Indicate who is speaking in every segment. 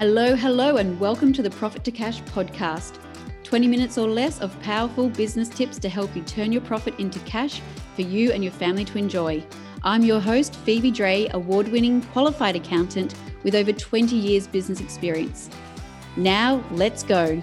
Speaker 1: Hello, hello, and welcome to the Profit to Cash podcast. 20 minutes or less of powerful business tips to help you turn your profit into cash for you and your family to enjoy. I'm your host, Phoebe Dre, award winning qualified accountant with over 20 years business experience. Now, let's go.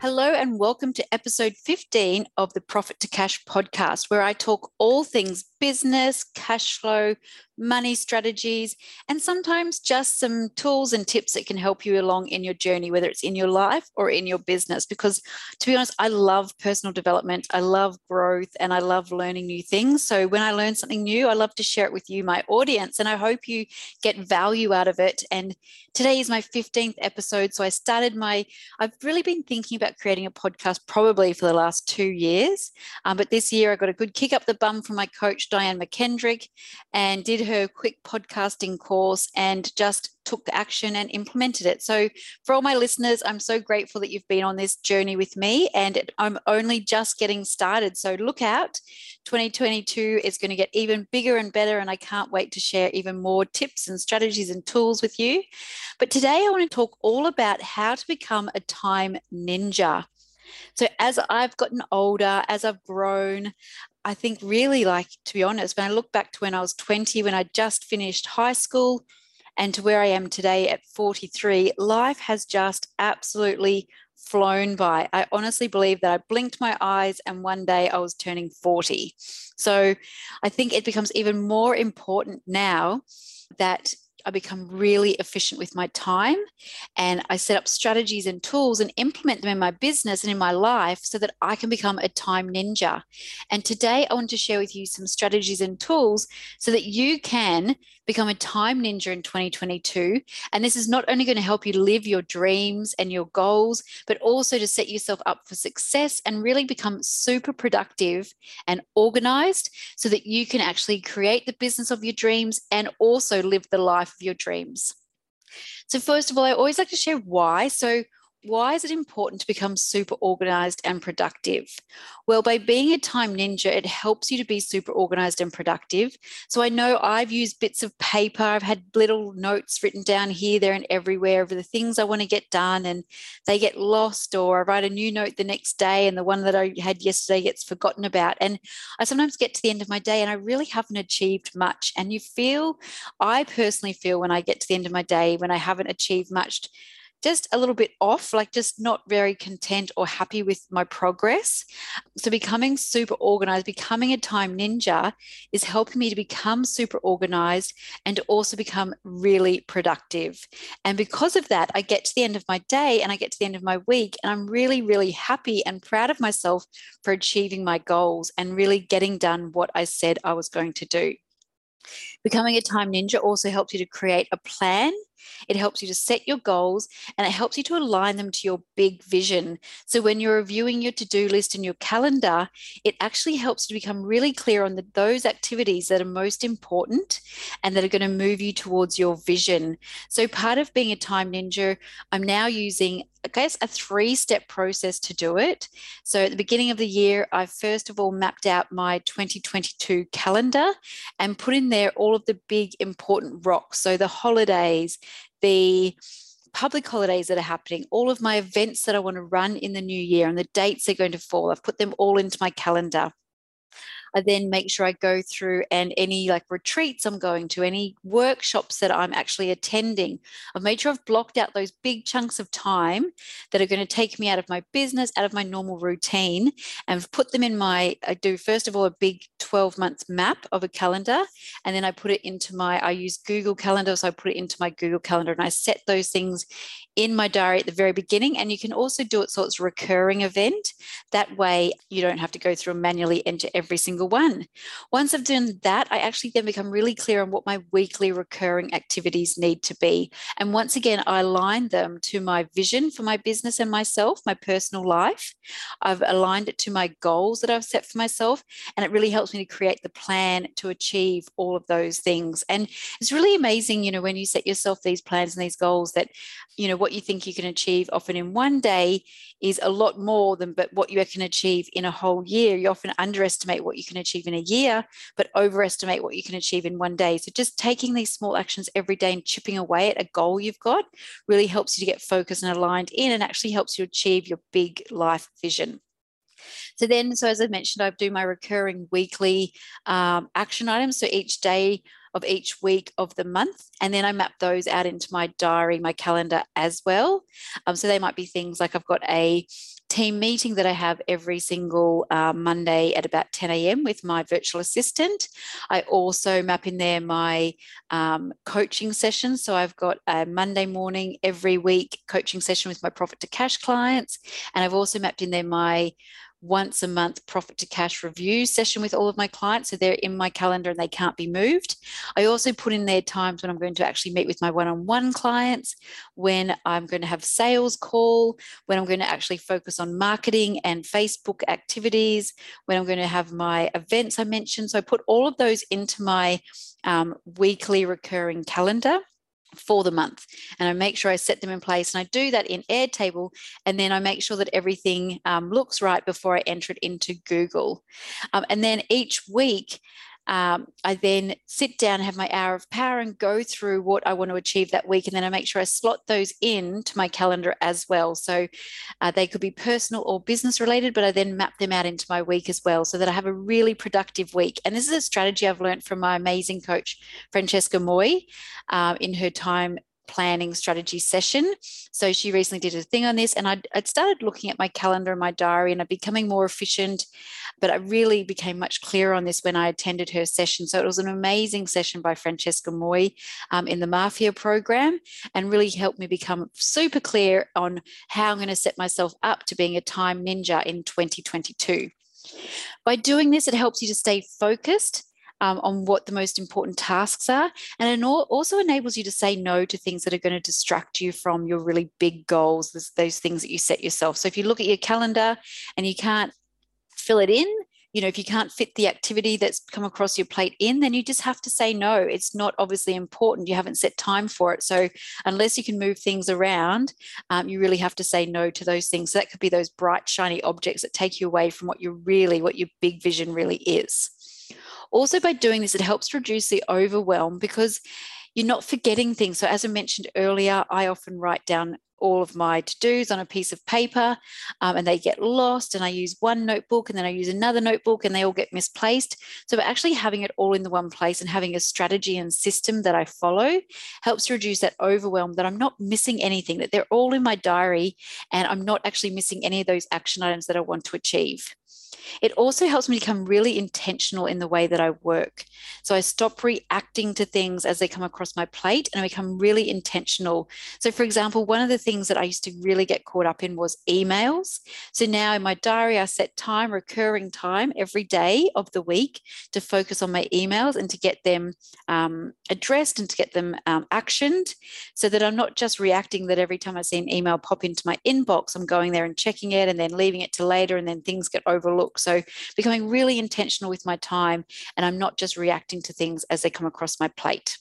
Speaker 1: Hello, and welcome to episode 15 of the Profit to Cash podcast, where I talk all things business, cash flow, money strategies, and sometimes just some tools and tips that can help you along in your journey, whether it's in your life or in your business. Because to be honest, I love personal development, I love growth, and I love learning new things. So when I learn something new, I love to share it with you, my audience, and I hope you get value out of it. And today is my 15th episode. So I started my, I've really been thinking about creating a podcast probably for the last two years. Um, but this year I got a good kick up the bum from my coach, Diane McKendrick, and did her quick podcasting course and just took action and implemented it. So, for all my listeners, I'm so grateful that you've been on this journey with me, and I'm only just getting started. So, look out. 2022 is going to get even bigger and better, and I can't wait to share even more tips and strategies and tools with you. But today, I want to talk all about how to become a time ninja. So, as I've gotten older, as I've grown, I think really like, to be honest, when I look back to when I was 20, when I just finished high school, and to where I am today at 43, life has just absolutely flown by. I honestly believe that I blinked my eyes and one day I was turning 40. So I think it becomes even more important now that I become really efficient with my time and I set up strategies and tools and implement them in my business and in my life so that I can become a time ninja. And today I want to share with you some strategies and tools so that you can become a time ninja in 2022. And this is not only going to help you live your dreams and your goals, but also to set yourself up for success and really become super productive and organized so that you can actually create the business of your dreams and also live the life of your dreams. So, first of all, I always like to share why. So, why is it important to become super organized and productive? Well, by being a time ninja, it helps you to be super organized and productive. So I know I've used bits of paper, I've had little notes written down here, there, and everywhere of the things I want to get done, and they get lost, or I write a new note the next day, and the one that I had yesterday gets forgotten about. And I sometimes get to the end of my day and I really haven't achieved much. And you feel, I personally feel when I get to the end of my day, when I haven't achieved much, just a little bit off, like just not very content or happy with my progress. So, becoming super organized, becoming a time ninja is helping me to become super organized and to also become really productive. And because of that, I get to the end of my day and I get to the end of my week, and I'm really, really happy and proud of myself for achieving my goals and really getting done what I said I was going to do. Becoming a time ninja also helps you to create a plan it helps you to set your goals and it helps you to align them to your big vision. So when you're reviewing your to do list and your calendar, it actually helps you to become really clear on the, those activities that are most important and that are going to move you towards your vision. So part of being a time ninja, I'm now using I guess a three step process to do it. So at the beginning of the year, I first of all mapped out my 2022 calendar and put in there all of the big important rocks. So the holidays, the public holidays that are happening, all of my events that I want to run in the new year and the dates they're going to fall. I've put them all into my calendar. I then make sure I go through and any like retreats I'm going to, any workshops that I'm actually attending. I've made sure I've blocked out those big chunks of time that are going to take me out of my business, out of my normal routine, and put them in my. I do first of all a big 12 month map of a calendar, and then I put it into my. I use Google Calendar, so I put it into my Google Calendar, and I set those things in my diary at the very beginning. And you can also do it so it's a recurring event. That way, you don't have to go through and manually enter every single one. Once I've done that, I actually then become really clear on what my weekly recurring activities need to be. And once again, I align them to my vision for my business and myself, my personal life. I've aligned it to my goals that I've set for myself. And it really helps me to create the plan to achieve all of those things. And it's really amazing, you know, when you set yourself these plans and these goals that, you know, what what you think you can achieve often in one day is a lot more than but what you can achieve in a whole year. You often underestimate what you can achieve in a year, but overestimate what you can achieve in one day. So just taking these small actions every day and chipping away at a goal you've got really helps you to get focused and aligned in and actually helps you achieve your big life vision. So then, so as I mentioned, I do my recurring weekly um, action items. So each day of each week of the month. And then I map those out into my diary, my calendar as well. Um, so they might be things like I've got a team meeting that I have every single uh, Monday at about 10 a.m. with my virtual assistant. I also map in there my um, coaching sessions. So I've got a Monday morning every week coaching session with my profit to cash clients. And I've also mapped in there my once a month profit to cash review session with all of my clients. So they're in my calendar and they can't be moved. I also put in there times when I'm going to actually meet with my one on one clients, when I'm going to have sales call, when I'm going to actually focus on marketing and Facebook activities, when I'm going to have my events I mentioned. So I put all of those into my um, weekly recurring calendar for the month and I make sure I set them in place and I do that in Airtable and then I make sure that everything um, looks right before I enter it into Google. Um, and then each week um, I then sit down, have my hour of power, and go through what I want to achieve that week. And then I make sure I slot those in to my calendar as well. So uh, they could be personal or business related, but I then map them out into my week as well so that I have a really productive week. And this is a strategy I've learned from my amazing coach, Francesca Moy, uh, in her time planning strategy session. So she recently did a thing on this, and I'd, I'd, started looking at my calendar and my diary, and I'm becoming more efficient. But I really became much clearer on this when I attended her session. So it was an amazing session by Francesca Moy um, in the Mafia program, and really helped me become super clear on how I'm going to set myself up to being a time ninja in 2022. By doing this, it helps you to stay focused um, on what the most important tasks are. And it also enables you to say no to things that are going to distract you from your really big goals, those, those things that you set yourself. So if you look at your calendar and you can't fill it in, you know, if you can't fit the activity that's come across your plate in, then you just have to say no. It's not obviously important. You haven't set time for it. So, unless you can move things around, um, you really have to say no to those things. So, that could be those bright, shiny objects that take you away from what you're really, what your big vision really is. Also, by doing this, it helps reduce the overwhelm because you're not forgetting things. So, as I mentioned earlier, I often write down all of my to dos on a piece of paper um, and they get lost. And I use one notebook and then I use another notebook and they all get misplaced. So, actually having it all in the one place and having a strategy and system that I follow helps reduce that overwhelm that I'm not missing anything, that they're all in my diary and I'm not actually missing any of those action items that I want to achieve. It also helps me become really intentional in the way that I work. So I stop reacting to things as they come across my plate and I become really intentional. So, for example, one of the things that I used to really get caught up in was emails. So now in my diary, I set time, recurring time every day of the week to focus on my emails and to get them um, addressed and to get them um, actioned so that I'm not just reacting that every time I see an email pop into my inbox, I'm going there and checking it and then leaving it to later and then things get overlooked. So becoming really intentional with my time and I'm not just reacting to things as they come across my plate.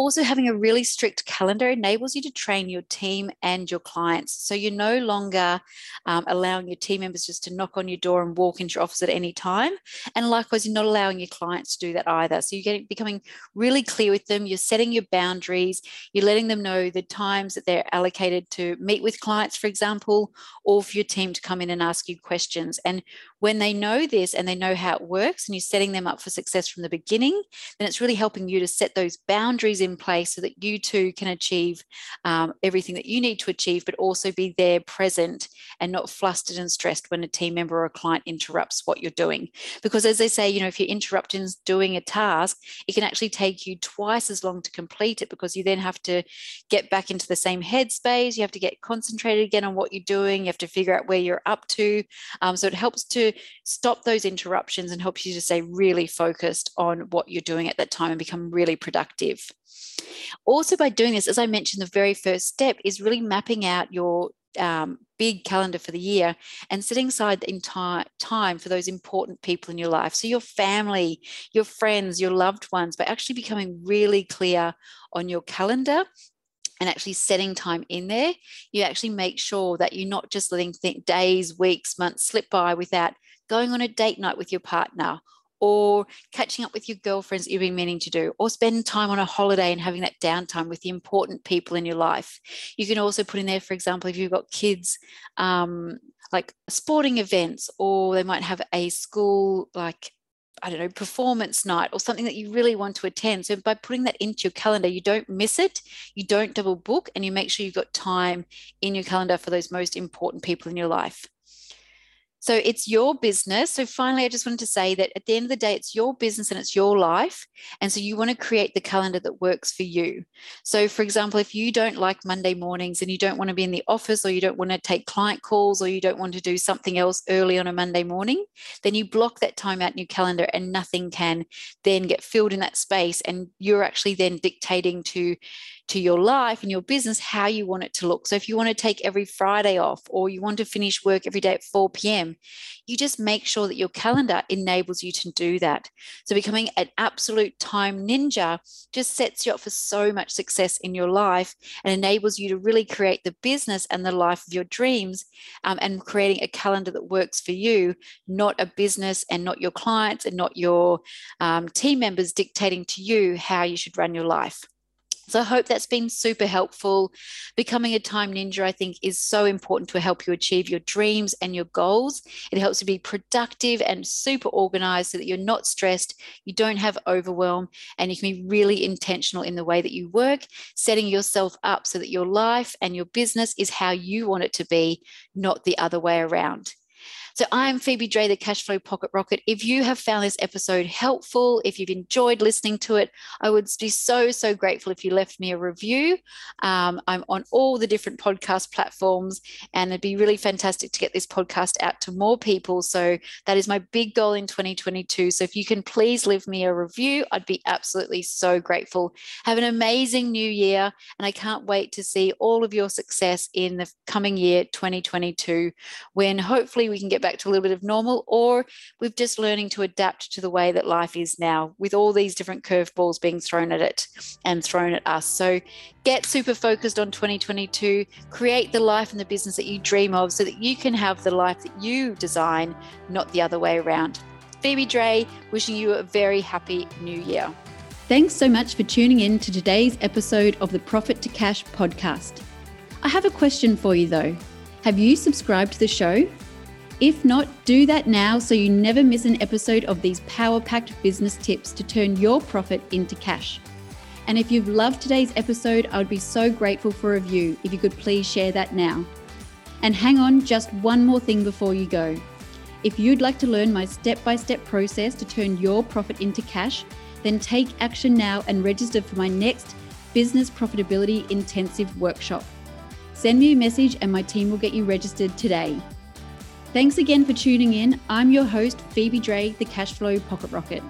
Speaker 1: Also, having a really strict calendar enables you to train your team and your clients. So you're no longer um, allowing your team members just to knock on your door and walk into your office at any time. And likewise, you're not allowing your clients to do that either. So you're getting, becoming really clear with them. You're setting your boundaries. You're letting them know the times that they're allocated to meet with clients, for example, or for your team to come in and ask you questions. And when they know this and they know how it works and you're setting them up for success from the beginning, then it's really helping you to set those boundaries in place so that you too can achieve um, everything that you need to achieve, but also be there present and not flustered and stressed when a team member or a client interrupts what you're doing. Because as they say, you know, if you're interrupting doing a task, it can actually take you twice as long to complete it because you then have to get back into the same headspace. You have to get concentrated again on what you're doing. You have to figure out where you're up to. Um, so it helps to stop those interruptions and helps you to stay really focused on what you're doing at that time and become really productive. Also, by doing this, as I mentioned, the very first step is really mapping out your um, big calendar for the year and setting aside the entire time for those important people in your life. So, your family, your friends, your loved ones, by actually becoming really clear on your calendar and actually setting time in there, you actually make sure that you're not just letting th- days, weeks, months slip by without going on a date night with your partner or catching up with your girlfriends you've been meaning to do, or spend time on a holiday and having that downtime with the important people in your life. You can also put in there, for example, if you've got kids, um, like sporting events, or they might have a school like I don't know, performance night or something that you really want to attend. So by putting that into your calendar, you don't miss it, you don't double book, and you make sure you've got time in your calendar for those most important people in your life. So it's your business. So finally, I just wanted to say that at the end of the day, it's your business and it's your life. And so you want to create the calendar that works for you. So, for example, if you don't like Monday mornings and you don't want to be in the office or you don't want to take client calls or you don't want to do something else early on a Monday morning, then you block that time out in your calendar and nothing can then get filled in that space. And you're actually then dictating to to your life and your business how you want it to look. So if you want to take every Friday off or you want to finish work every day at 4 p.m., you just make sure that your calendar enables you to do that. So becoming an absolute time ninja just sets you up for so much success in your life and enables you to really create the business and the life of your dreams um, and creating a calendar that works for you, not a business and not your clients and not your um, team members dictating to you how you should run your life. So I hope that's been super helpful. Becoming a time ninja, I think, is so important to help you achieve your dreams and your goals. It helps you be productive and super organized so that you're not stressed, you don't have overwhelm, and you can be really intentional in the way that you work, setting yourself up so that your life and your business is how you want it to be, not the other way around. So I'm Phoebe Dre, the Cashflow Pocket Rocket. If you have found this episode helpful, if you've enjoyed listening to it, I would be so, so grateful if you left me a review. Um, I'm on all the different podcast platforms, and it'd be really fantastic to get this podcast out to more people. So that is my big goal in 2022. So if you can please leave me a review, I'd be absolutely so grateful. Have an amazing new year, and I can't wait to see all of your success in the coming year, 2022, when hopefully we can get back to a little bit of normal, or we're just learning to adapt to the way that life is now with all these different curveballs being thrown at it and thrown at us. So get super focused on 2022, create the life and the business that you dream of so that you can have the life that you design, not the other way around. Phoebe Dre, wishing you a very happy new year.
Speaker 2: Thanks so much for tuning in to today's episode of the Profit to Cash podcast. I have a question for you though. Have you subscribed to the show? If not, do that now so you never miss an episode of these power packed business tips to turn your profit into cash. And if you've loved today's episode, I would be so grateful for a review if you could please share that now. And hang on, just one more thing before you go. If you'd like to learn my step by step process to turn your profit into cash, then take action now and register for my next Business Profitability Intensive Workshop. Send me a message and my team will get you registered today. Thanks again for tuning in. I'm your host, Phoebe Dre, the Cashflow Pocket Rocket.